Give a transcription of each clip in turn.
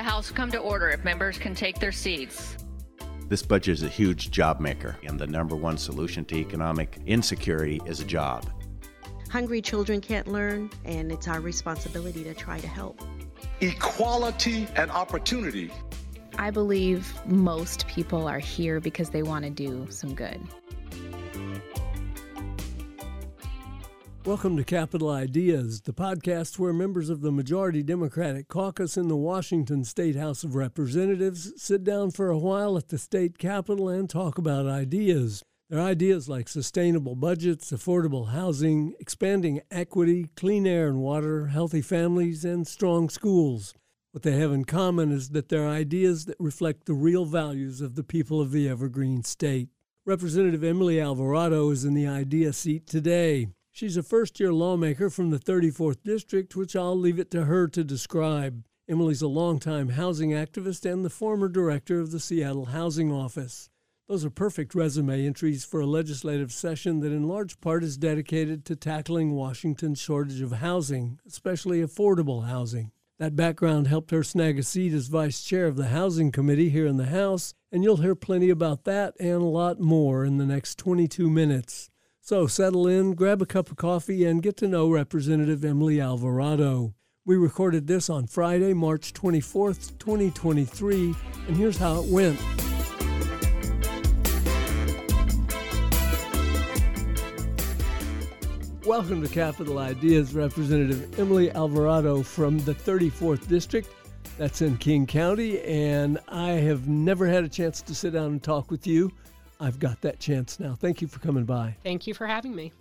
the House come to order if members can take their seats. This budget is a huge job maker, and the number one solution to economic insecurity is a job. Hungry children can't learn, and it's our responsibility to try to help. Equality and opportunity. I believe most people are here because they want to do some good. Welcome to Capitol Ideas, the podcast where members of the majority Democratic caucus in the Washington State House of Representatives sit down for a while at the state capitol and talk about ideas. Their ideas like sustainable budgets, affordable housing, expanding equity, clean air and water, healthy families, and strong schools. What they have in common is that they're ideas that reflect the real values of the people of the Evergreen State. Representative Emily Alvarado is in the idea seat today. She's a first year lawmaker from the 34th District, which I'll leave it to her to describe. Emily's a longtime housing activist and the former director of the Seattle Housing Office. Those are perfect resume entries for a legislative session that, in large part, is dedicated to tackling Washington's shortage of housing, especially affordable housing. That background helped her snag a seat as vice chair of the Housing Committee here in the House, and you'll hear plenty about that and a lot more in the next 22 minutes. So settle in, grab a cup of coffee, and get to know Representative Emily Alvarado. We recorded this on Friday, March 24th, 2023, and here's how it went. Welcome to Capitol Ideas, Representative Emily Alvarado from the 34th District. That's in King County, and I have never had a chance to sit down and talk with you. I've got that chance now. Thank you for coming by. Thank you for having me.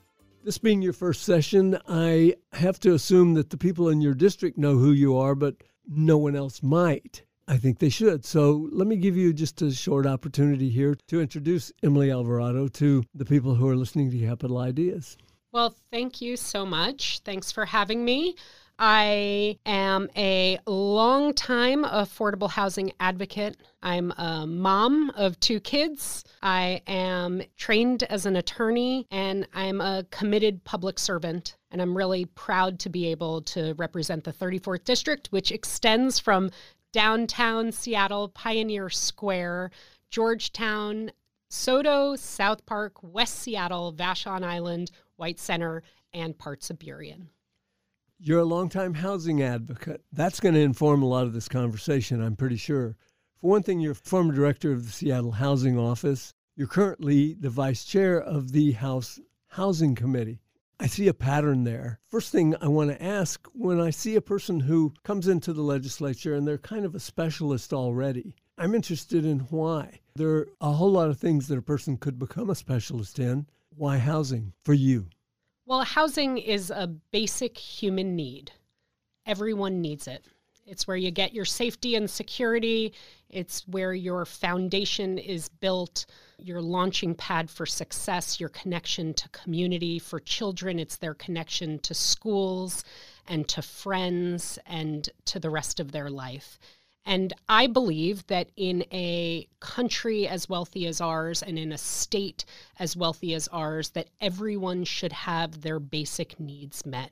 This being your first session, I have to assume that the people in your district know who you are, but no one else might. I think they should. So let me give you just a short opportunity here to introduce Emily Alvarado to the people who are listening to Capitol Ideas. Well, thank you so much. Thanks for having me. I am a long-time affordable housing advocate. I'm a mom of two kids. I am trained as an attorney and I'm a committed public servant. And I'm really proud to be able to represent the 34th District, which extends from downtown Seattle, Pioneer Square, Georgetown, SoDo, South Park, West Seattle, Vashon Island, White Center, and parts of Burien. You're a longtime housing advocate. That's going to inform a lot of this conversation, I'm pretty sure. For one thing, you're former director of the Seattle Housing Office. You're currently the vice chair of the House Housing Committee. I see a pattern there. First thing I want to ask when I see a person who comes into the legislature and they're kind of a specialist already, I'm interested in why. There are a whole lot of things that a person could become a specialist in. Why housing for you? Well, housing is a basic human need. Everyone needs it. It's where you get your safety and security. It's where your foundation is built, your launching pad for success, your connection to community. For children, it's their connection to schools and to friends and to the rest of their life. And I believe that in a country as wealthy as ours and in a state as wealthy as ours, that everyone should have their basic needs met.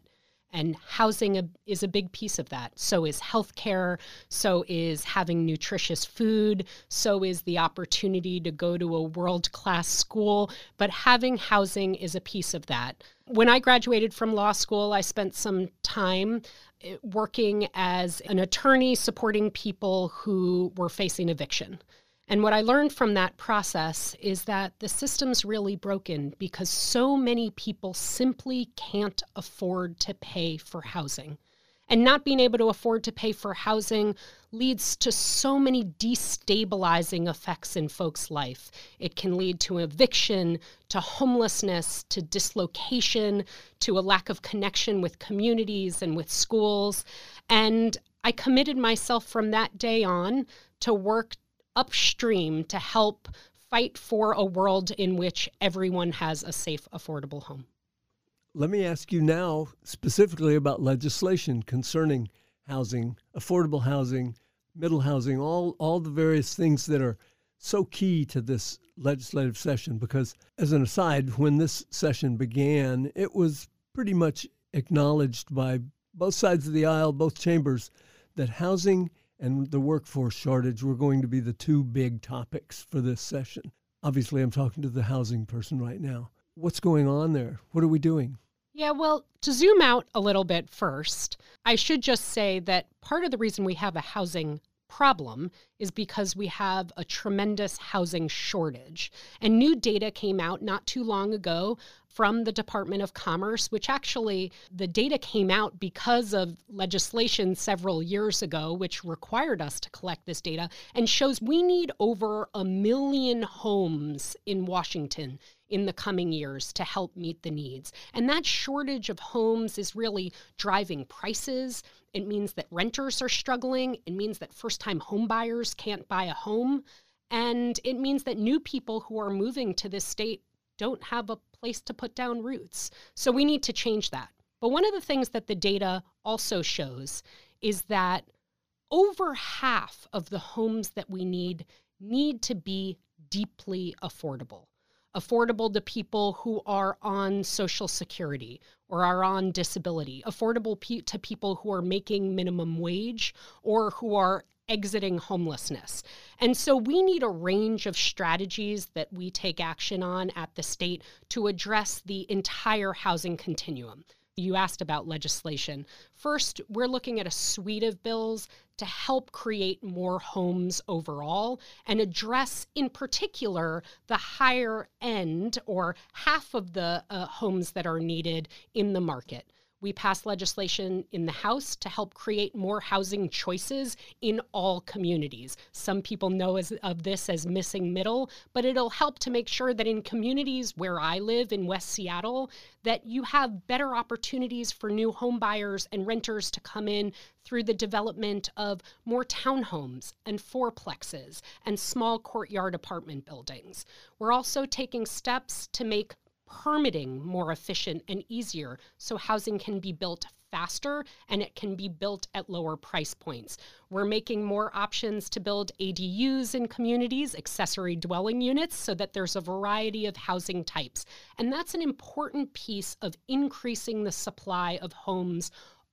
And housing is a big piece of that. So is healthcare. So is having nutritious food. So is the opportunity to go to a world class school. But having housing is a piece of that. When I graduated from law school, I spent some time working as an attorney supporting people who were facing eviction. And what I learned from that process is that the system's really broken because so many people simply can't afford to pay for housing. And not being able to afford to pay for housing leads to so many destabilizing effects in folks' life. It can lead to eviction, to homelessness, to dislocation, to a lack of connection with communities and with schools. And I committed myself from that day on to work upstream to help fight for a world in which everyone has a safe, affordable home. Let me ask you now specifically about legislation concerning housing, affordable housing, middle housing, all, all the various things that are so key to this legislative session. Because, as an aside, when this session began, it was pretty much acknowledged by both sides of the aisle, both chambers, that housing and the workforce shortage were going to be the two big topics for this session. Obviously, I'm talking to the housing person right now. What's going on there? What are we doing? Yeah, well, to zoom out a little bit first, I should just say that part of the reason we have a housing problem is because we have a tremendous housing shortage. And new data came out not too long ago from the Department of Commerce, which actually the data came out because of legislation several years ago, which required us to collect this data and shows we need over a million homes in Washington in the coming years to help meet the needs. And that shortage of homes is really driving prices. It means that renters are struggling. It means that first time homebuyers can't buy a home. And it means that new people who are moving to this state don't have a place to put down roots. So we need to change that. But one of the things that the data also shows is that over half of the homes that we need need to be deeply affordable. Affordable to people who are on Social Security or are on disability, affordable pe- to people who are making minimum wage or who are exiting homelessness. And so we need a range of strategies that we take action on at the state to address the entire housing continuum. You asked about legislation. First, we're looking at a suite of bills to help create more homes overall and address, in particular, the higher end or half of the uh, homes that are needed in the market. We passed legislation in the House to help create more housing choices in all communities. Some people know as, of this as missing middle, but it'll help to make sure that in communities where I live in West Seattle, that you have better opportunities for new home buyers and renters to come in through the development of more townhomes and fourplexes and small courtyard apartment buildings. We're also taking steps to make permitting more efficient and easier so housing can be built faster and it can be built at lower price points. We're making more options to build ADUs in communities, accessory dwelling units, so that there's a variety of housing types. And that's an important piece of increasing the supply of homes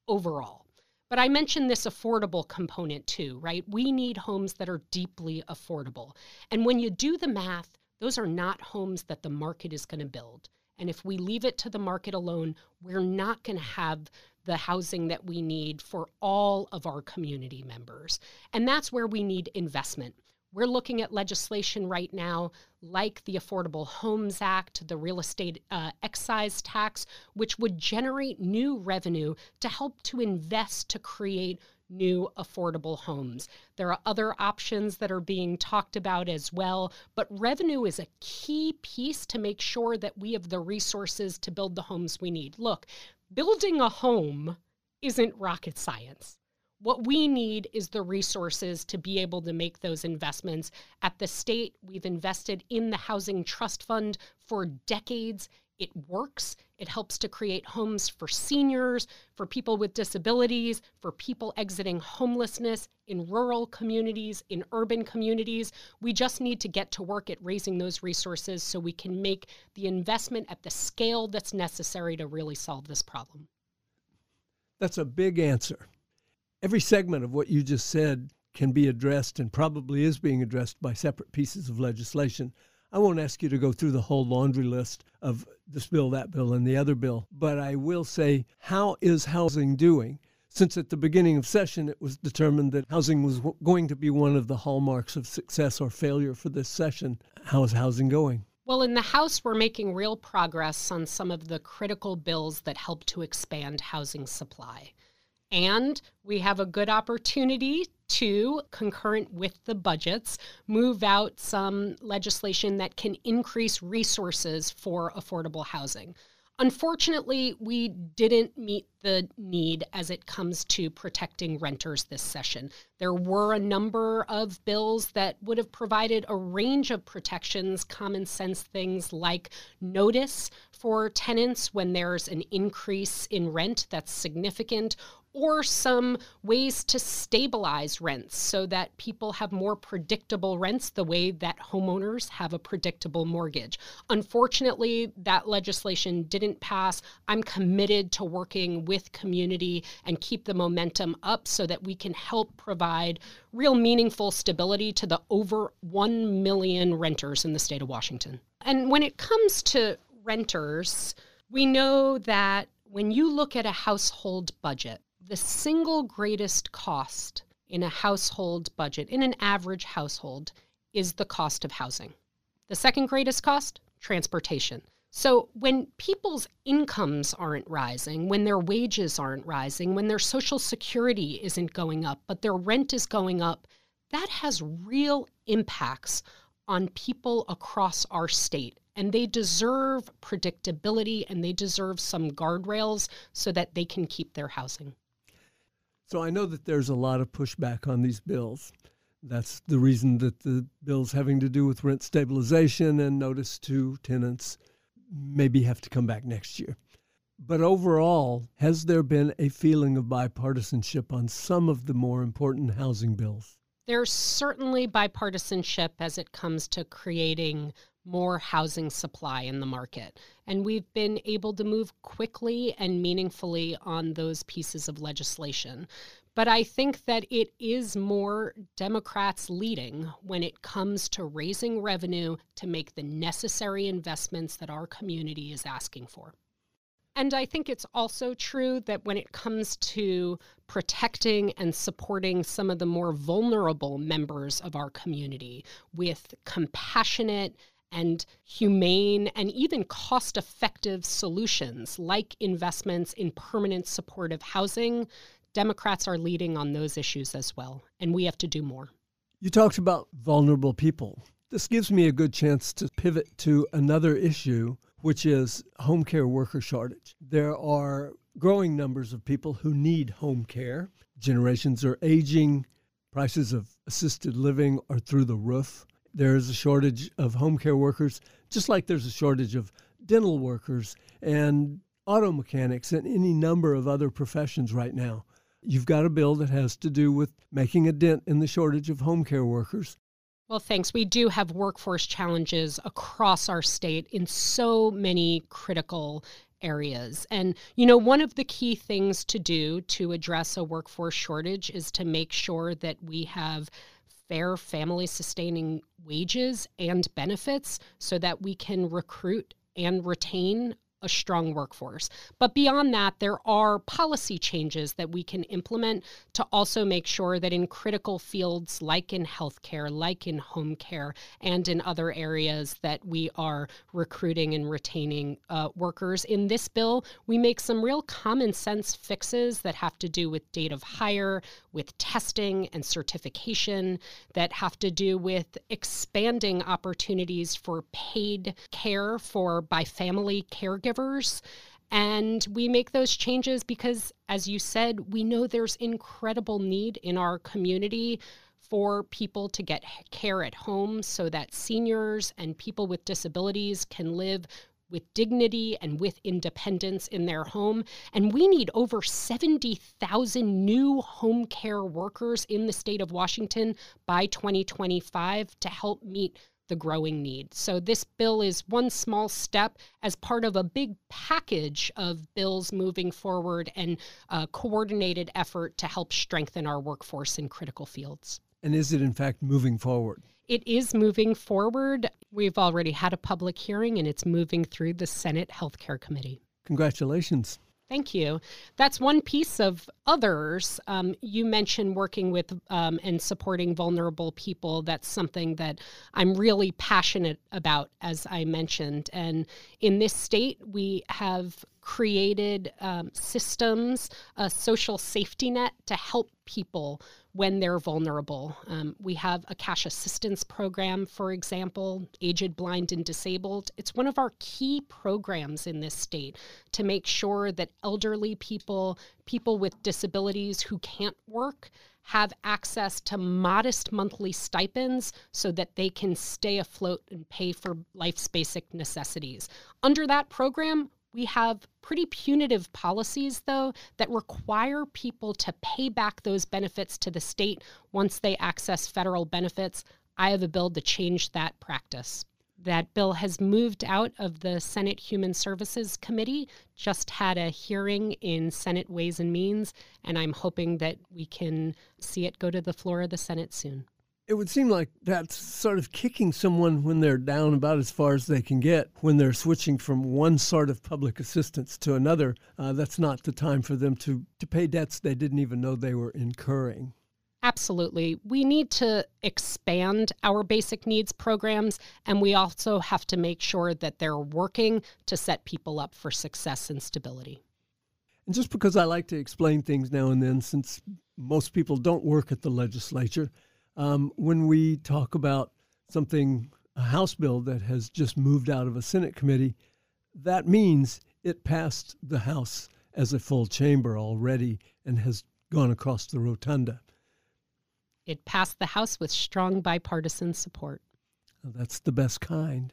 overall. But I mentioned this affordable component too, right? We need homes that are deeply affordable. And when you do the math, those are not homes that the market is going to build. And if we leave it to the market alone, we're not going to have the housing that we need for all of our community members. And that's where we need investment. We're looking at legislation right now like the Affordable Homes Act, the real estate uh, excise tax, which would generate new revenue to help to invest to create new affordable homes. There are other options that are being talked about as well, but revenue is a key piece to make sure that we have the resources to build the homes we need. Look, building a home isn't rocket science. What we need is the resources to be able to make those investments. At the state, we've invested in the Housing Trust Fund for decades. It works. It helps to create homes for seniors, for people with disabilities, for people exiting homelessness in rural communities, in urban communities. We just need to get to work at raising those resources so we can make the investment at the scale that's necessary to really solve this problem. That's a big answer. Every segment of what you just said can be addressed and probably is being addressed by separate pieces of legislation. I won't ask you to go through the whole laundry list of this bill, that bill, and the other bill, but I will say, how is housing doing? Since at the beginning of session it was determined that housing was going to be one of the hallmarks of success or failure for this session, how is housing going? Well, in the House, we're making real progress on some of the critical bills that help to expand housing supply. And we have a good opportunity to, concurrent with the budgets, move out some legislation that can increase resources for affordable housing. Unfortunately, we didn't meet the need as it comes to protecting renters this session. There were a number of bills that would have provided a range of protections, common sense things like notice for tenants when there's an increase in rent that's significant, or some ways to stabilize rents so that people have more predictable rents the way that homeowners have a predictable mortgage. Unfortunately, that legislation didn't pass. I'm committed to working with community and keep the momentum up so that we can help provide real meaningful stability to the over 1 million renters in the state of Washington. And when it comes to renters, we know that when you look at a household budget, the single greatest cost in a household budget, in an average household, is the cost of housing. The second greatest cost, transportation. So, when people's incomes aren't rising, when their wages aren't rising, when their social security isn't going up, but their rent is going up, that has real impacts on people across our state. And they deserve predictability and they deserve some guardrails so that they can keep their housing. So I know that there's a lot of pushback on these bills. That's the reason that the bills having to do with rent stabilization and notice to tenants maybe have to come back next year. But overall, has there been a feeling of bipartisanship on some of the more important housing bills? There's certainly bipartisanship as it comes to creating more housing supply in the market. And we've been able to move quickly and meaningfully on those pieces of legislation. But I think that it is more Democrats leading when it comes to raising revenue to make the necessary investments that our community is asking for. And I think it's also true that when it comes to protecting and supporting some of the more vulnerable members of our community with compassionate and humane and even cost effective solutions like investments in permanent supportive housing, Democrats are leading on those issues as well. And we have to do more. You talked about vulnerable people. This gives me a good chance to pivot to another issue, which is home care worker shortage. There are growing numbers of people who need home care. Generations are aging, prices of assisted living are through the roof there is a shortage of home care workers, just like there's a shortage of dental workers and auto mechanics and any number of other professions right now. You've got a bill that has to do with making a dent in the shortage of home care workers. Well, thanks. We do have workforce challenges across our state in so many critical areas. And, you know, one of the key things to do to address a workforce shortage is to make sure that we have fair family sustaining wages and benefits so that we can recruit and retain a strong workforce. But beyond that, there are policy changes that we can implement to also make sure that in critical fields like in healthcare, like in home care, and in other areas that we are recruiting and retaining uh, workers. In this bill, we make some real common sense fixes that have to do with date of hire, with testing and certification, that have to do with expanding opportunities for paid care for by family caregivers caregivers. And we make those changes because, as you said, we know there's incredible need in our community for people to get care at home so that seniors and people with disabilities can live with dignity and with independence in their home. And we need over 70,000 new home care workers in the state of Washington by 2025 to help meet the growing need. So, this bill is one small step as part of a big package of bills moving forward and a coordinated effort to help strengthen our workforce in critical fields. And is it, in fact, moving forward? It is moving forward. We've already had a public hearing and it's moving through the Senate Healthcare Committee. Congratulations. Thank you. That's one piece of others. Um, you mentioned working with um, and supporting vulnerable people. That's something that I'm really passionate about, as I mentioned. And in this state, we have created um, systems, a social safety net to help people when they're vulnerable. Um, we have a cash assistance program, for example, aged, blind, and disabled. It's one of our key programs in this state to make sure that elderly people, people with disabilities who can't work, have access to modest monthly stipends so that they can stay afloat and pay for life's basic necessities. Under that program, we have pretty punitive policies, though, that require people to pay back those benefits to the state once they access federal benefits. I have a bill to change that practice. That bill has moved out of the Senate Human Services Committee, just had a hearing in Senate Ways and Means, and I'm hoping that we can see it go to the floor of the Senate soon. It would seem like that's sort of kicking someone when they're down about as far as they can get, when they're switching from one sort of public assistance to another. Uh, that's not the time for them to, to pay debts they didn't even know they were incurring. Absolutely. We need to expand our basic needs programs, and we also have to make sure that they're working to set people up for success and stability. And just because I like to explain things now and then, since most people don't work at the legislature, um, when we talk about something, a House bill that has just moved out of a Senate committee, that means it passed the House as a full chamber already and has gone across the rotunda. It passed the House with strong bipartisan support. That's the best kind.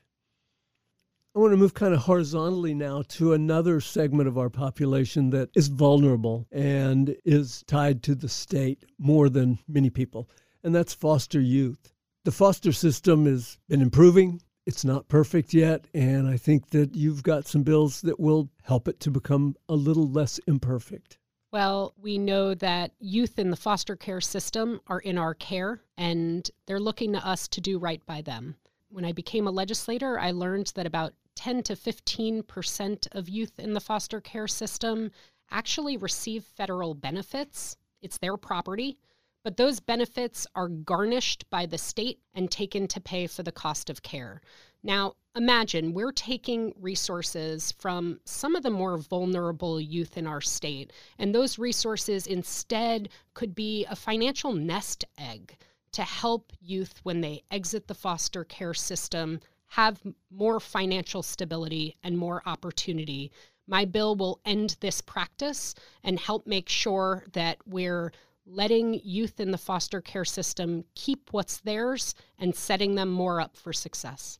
I want to move kind of horizontally now to another segment of our population that is vulnerable and is tied to the state more than many people, and that's foster youth. The foster system has been improving. It's not perfect yet, and I think that you've got some bills that will help it to become a little less imperfect. Well, we know that youth in the foster care system are in our care and they're looking to us to do right by them. When I became a legislator, I learned that about 10 to 15% of youth in the foster care system actually receive federal benefits. It's their property, but those benefits are garnished by the state and taken to pay for the cost of care. Now, imagine we're taking resources from some of the more vulnerable youth in our state, and those resources instead could be a financial nest egg to help youth when they exit the foster care system have more financial stability and more opportunity. My bill will end this practice and help make sure that we're letting youth in the foster care system keep what's theirs and setting them more up for success.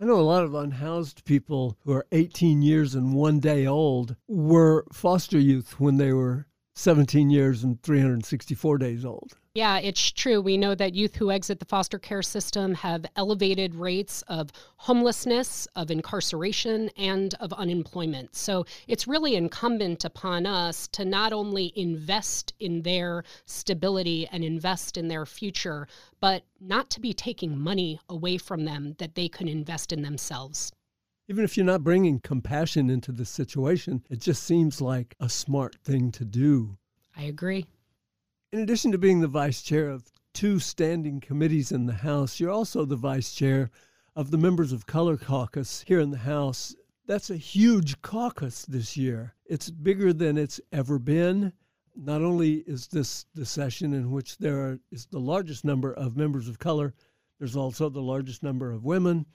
I know a lot of unhoused people who are 18 years and one day old were foster youth when they were 17 years and 364 days old. Yeah, it's true. We know that youth who exit the foster care system have elevated rates of homelessness, of incarceration, and of unemployment. So it's really incumbent upon us to not only invest in their stability and invest in their future, but not to be taking money away from them that they can invest in themselves. Even if you're not bringing compassion into the situation, it just seems like a smart thing to do. I agree. In addition to being the vice chair of two standing committees in the House, you're also the vice chair of the Members of Color Caucus here in the House. That's a huge caucus this year. It's bigger than it's ever been. Not only is this the session in which there are, is the largest number of members of color, there's also the largest number of women.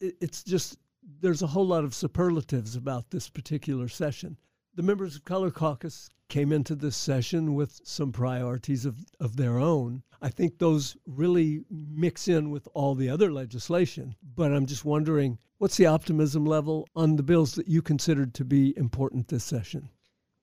It's just, there's a whole lot of superlatives about this particular session. The members of Color Caucus came into this session with some priorities of, of their own. I think those really mix in with all the other legislation. But I'm just wondering what's the optimism level on the bills that you considered to be important this session?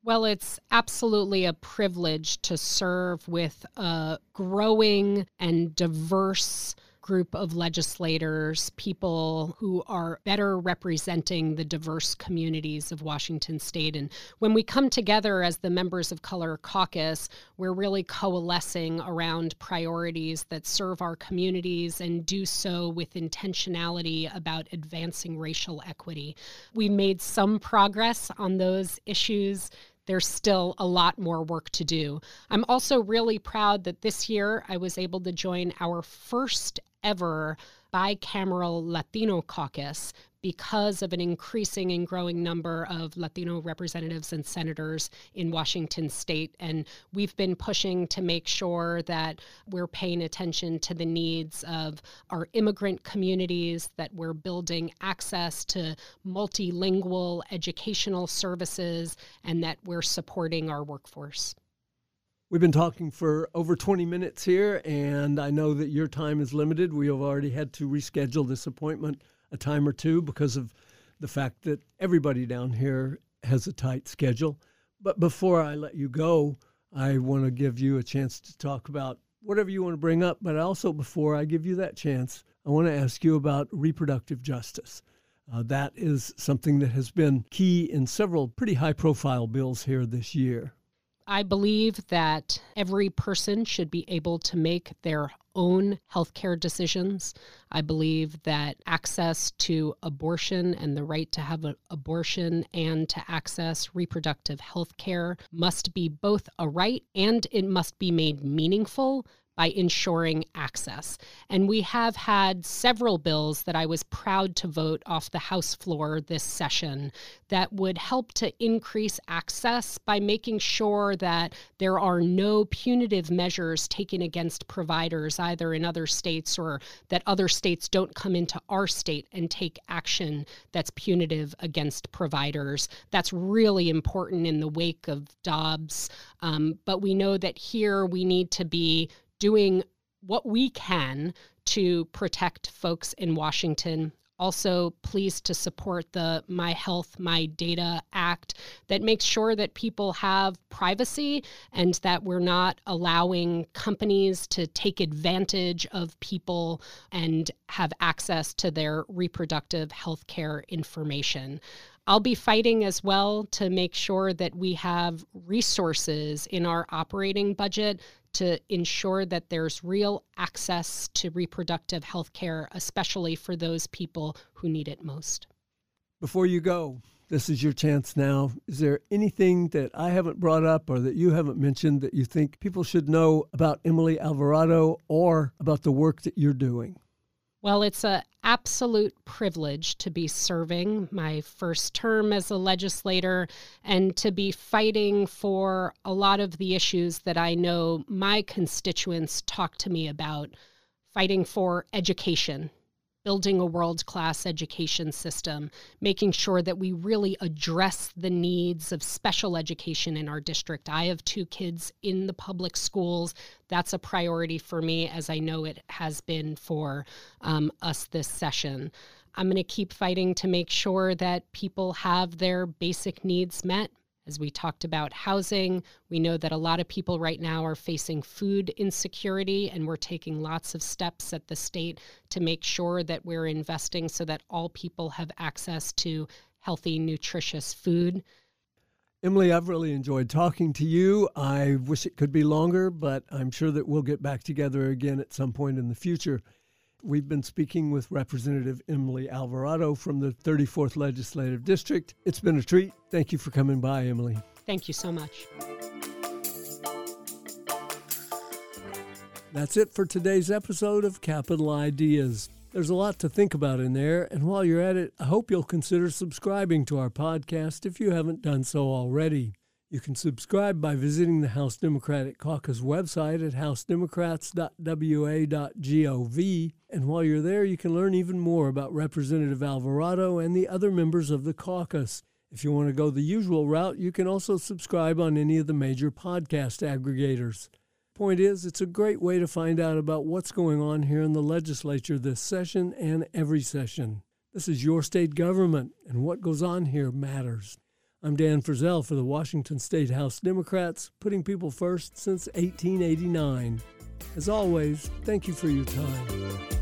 Well, it's absolutely a privilege to serve with a growing and diverse group of legislators, people who are better representing the diverse communities of Washington state. And when we come together as the members of Color Caucus, we're really coalescing around priorities that serve our communities and do so with intentionality about advancing racial equity. We made some progress on those issues there's still a lot more work to do. I'm also really proud that this year I was able to join our first ever bicameral Latino caucus because of an increasing and growing number of Latino representatives and senators in Washington state. And we've been pushing to make sure that we're paying attention to the needs of our immigrant communities, that we're building access to multilingual educational services, and that we're supporting our workforce. We've been talking for over 20 minutes here, and I know that your time is limited. We have already had to reschedule this appointment a time or two because of the fact that everybody down here has a tight schedule. But before I let you go, I want to give you a chance to talk about whatever you want to bring up. But also, before I give you that chance, I want to ask you about reproductive justice. Uh, that is something that has been key in several pretty high profile bills here this year. I believe that every person should be able to make their own healthcare decisions. I believe that access to abortion and the right to have an abortion and to access reproductive health care must be both a right and it must be made meaningful by ensuring access. And we have had several bills that I was proud to vote off the House floor this session that would help to increase access by making sure that there are no punitive measures taken against providers, either in other states or that other states don't come into our state and take action that's punitive against providers. That's really important in the wake of Dobbs. Um, but we know that here we need to be doing what we can to protect folks in Washington. Also, pleased to support the My Health, My Data Act that makes sure that people have privacy and that we're not allowing companies to take advantage of people and have access to their reproductive health care information. I'll be fighting as well to make sure that we have resources in our operating budget to ensure that there's real access to reproductive health care, especially for those people who need it most. Before you go, this is your chance now. Is there anything that I haven't brought up or that you haven't mentioned that you think people should know about Emily Alvarado or about the work that you're doing? Well, it's an absolute privilege to be serving my first term as a legislator and to be fighting for a lot of the issues that I know my constituents talk to me about fighting for education, building a world class education system, making sure that we really address the needs of special education in our district. I have two kids in the public schools. That's a priority for me, as I know it has been for um, us this session. I'm going to keep fighting to make sure that people have their basic needs met as we talked about housing, we know that a lot of people right now are facing food insecurity, and we're taking lots of steps at the state to make sure that we're investing so that all people have access to healthy, nutritious food. Emily, I've really enjoyed talking to you. I wish it could be longer, but I'm sure that we'll get back together again at some point in the future. We've been speaking with Representative Emily Alvarado from the 34th Legislative District. It's been a treat. Thank you for coming by, Emily. Thank you so much. That's it for today's episode of Capitol Ideas. There's a lot to think about in there, and while you're at it, I hope you'll consider subscribing to our podcast if you haven't done so already. You can subscribe by visiting the House Democratic Caucus website at housedemocrats.wa.gov. And while you're there, you can learn even more about Representative Alvarado and the other members of the caucus. If you want to go the usual route, you can also subscribe on any of the major podcast aggregators. Point is, it's a great way to find out about what's going on here in the legislature this session and every session. This is your state government, and what goes on here matters. I'm Dan Frizzell for the Washington State House Democrats, putting people first since 1889. As always, thank you for your time.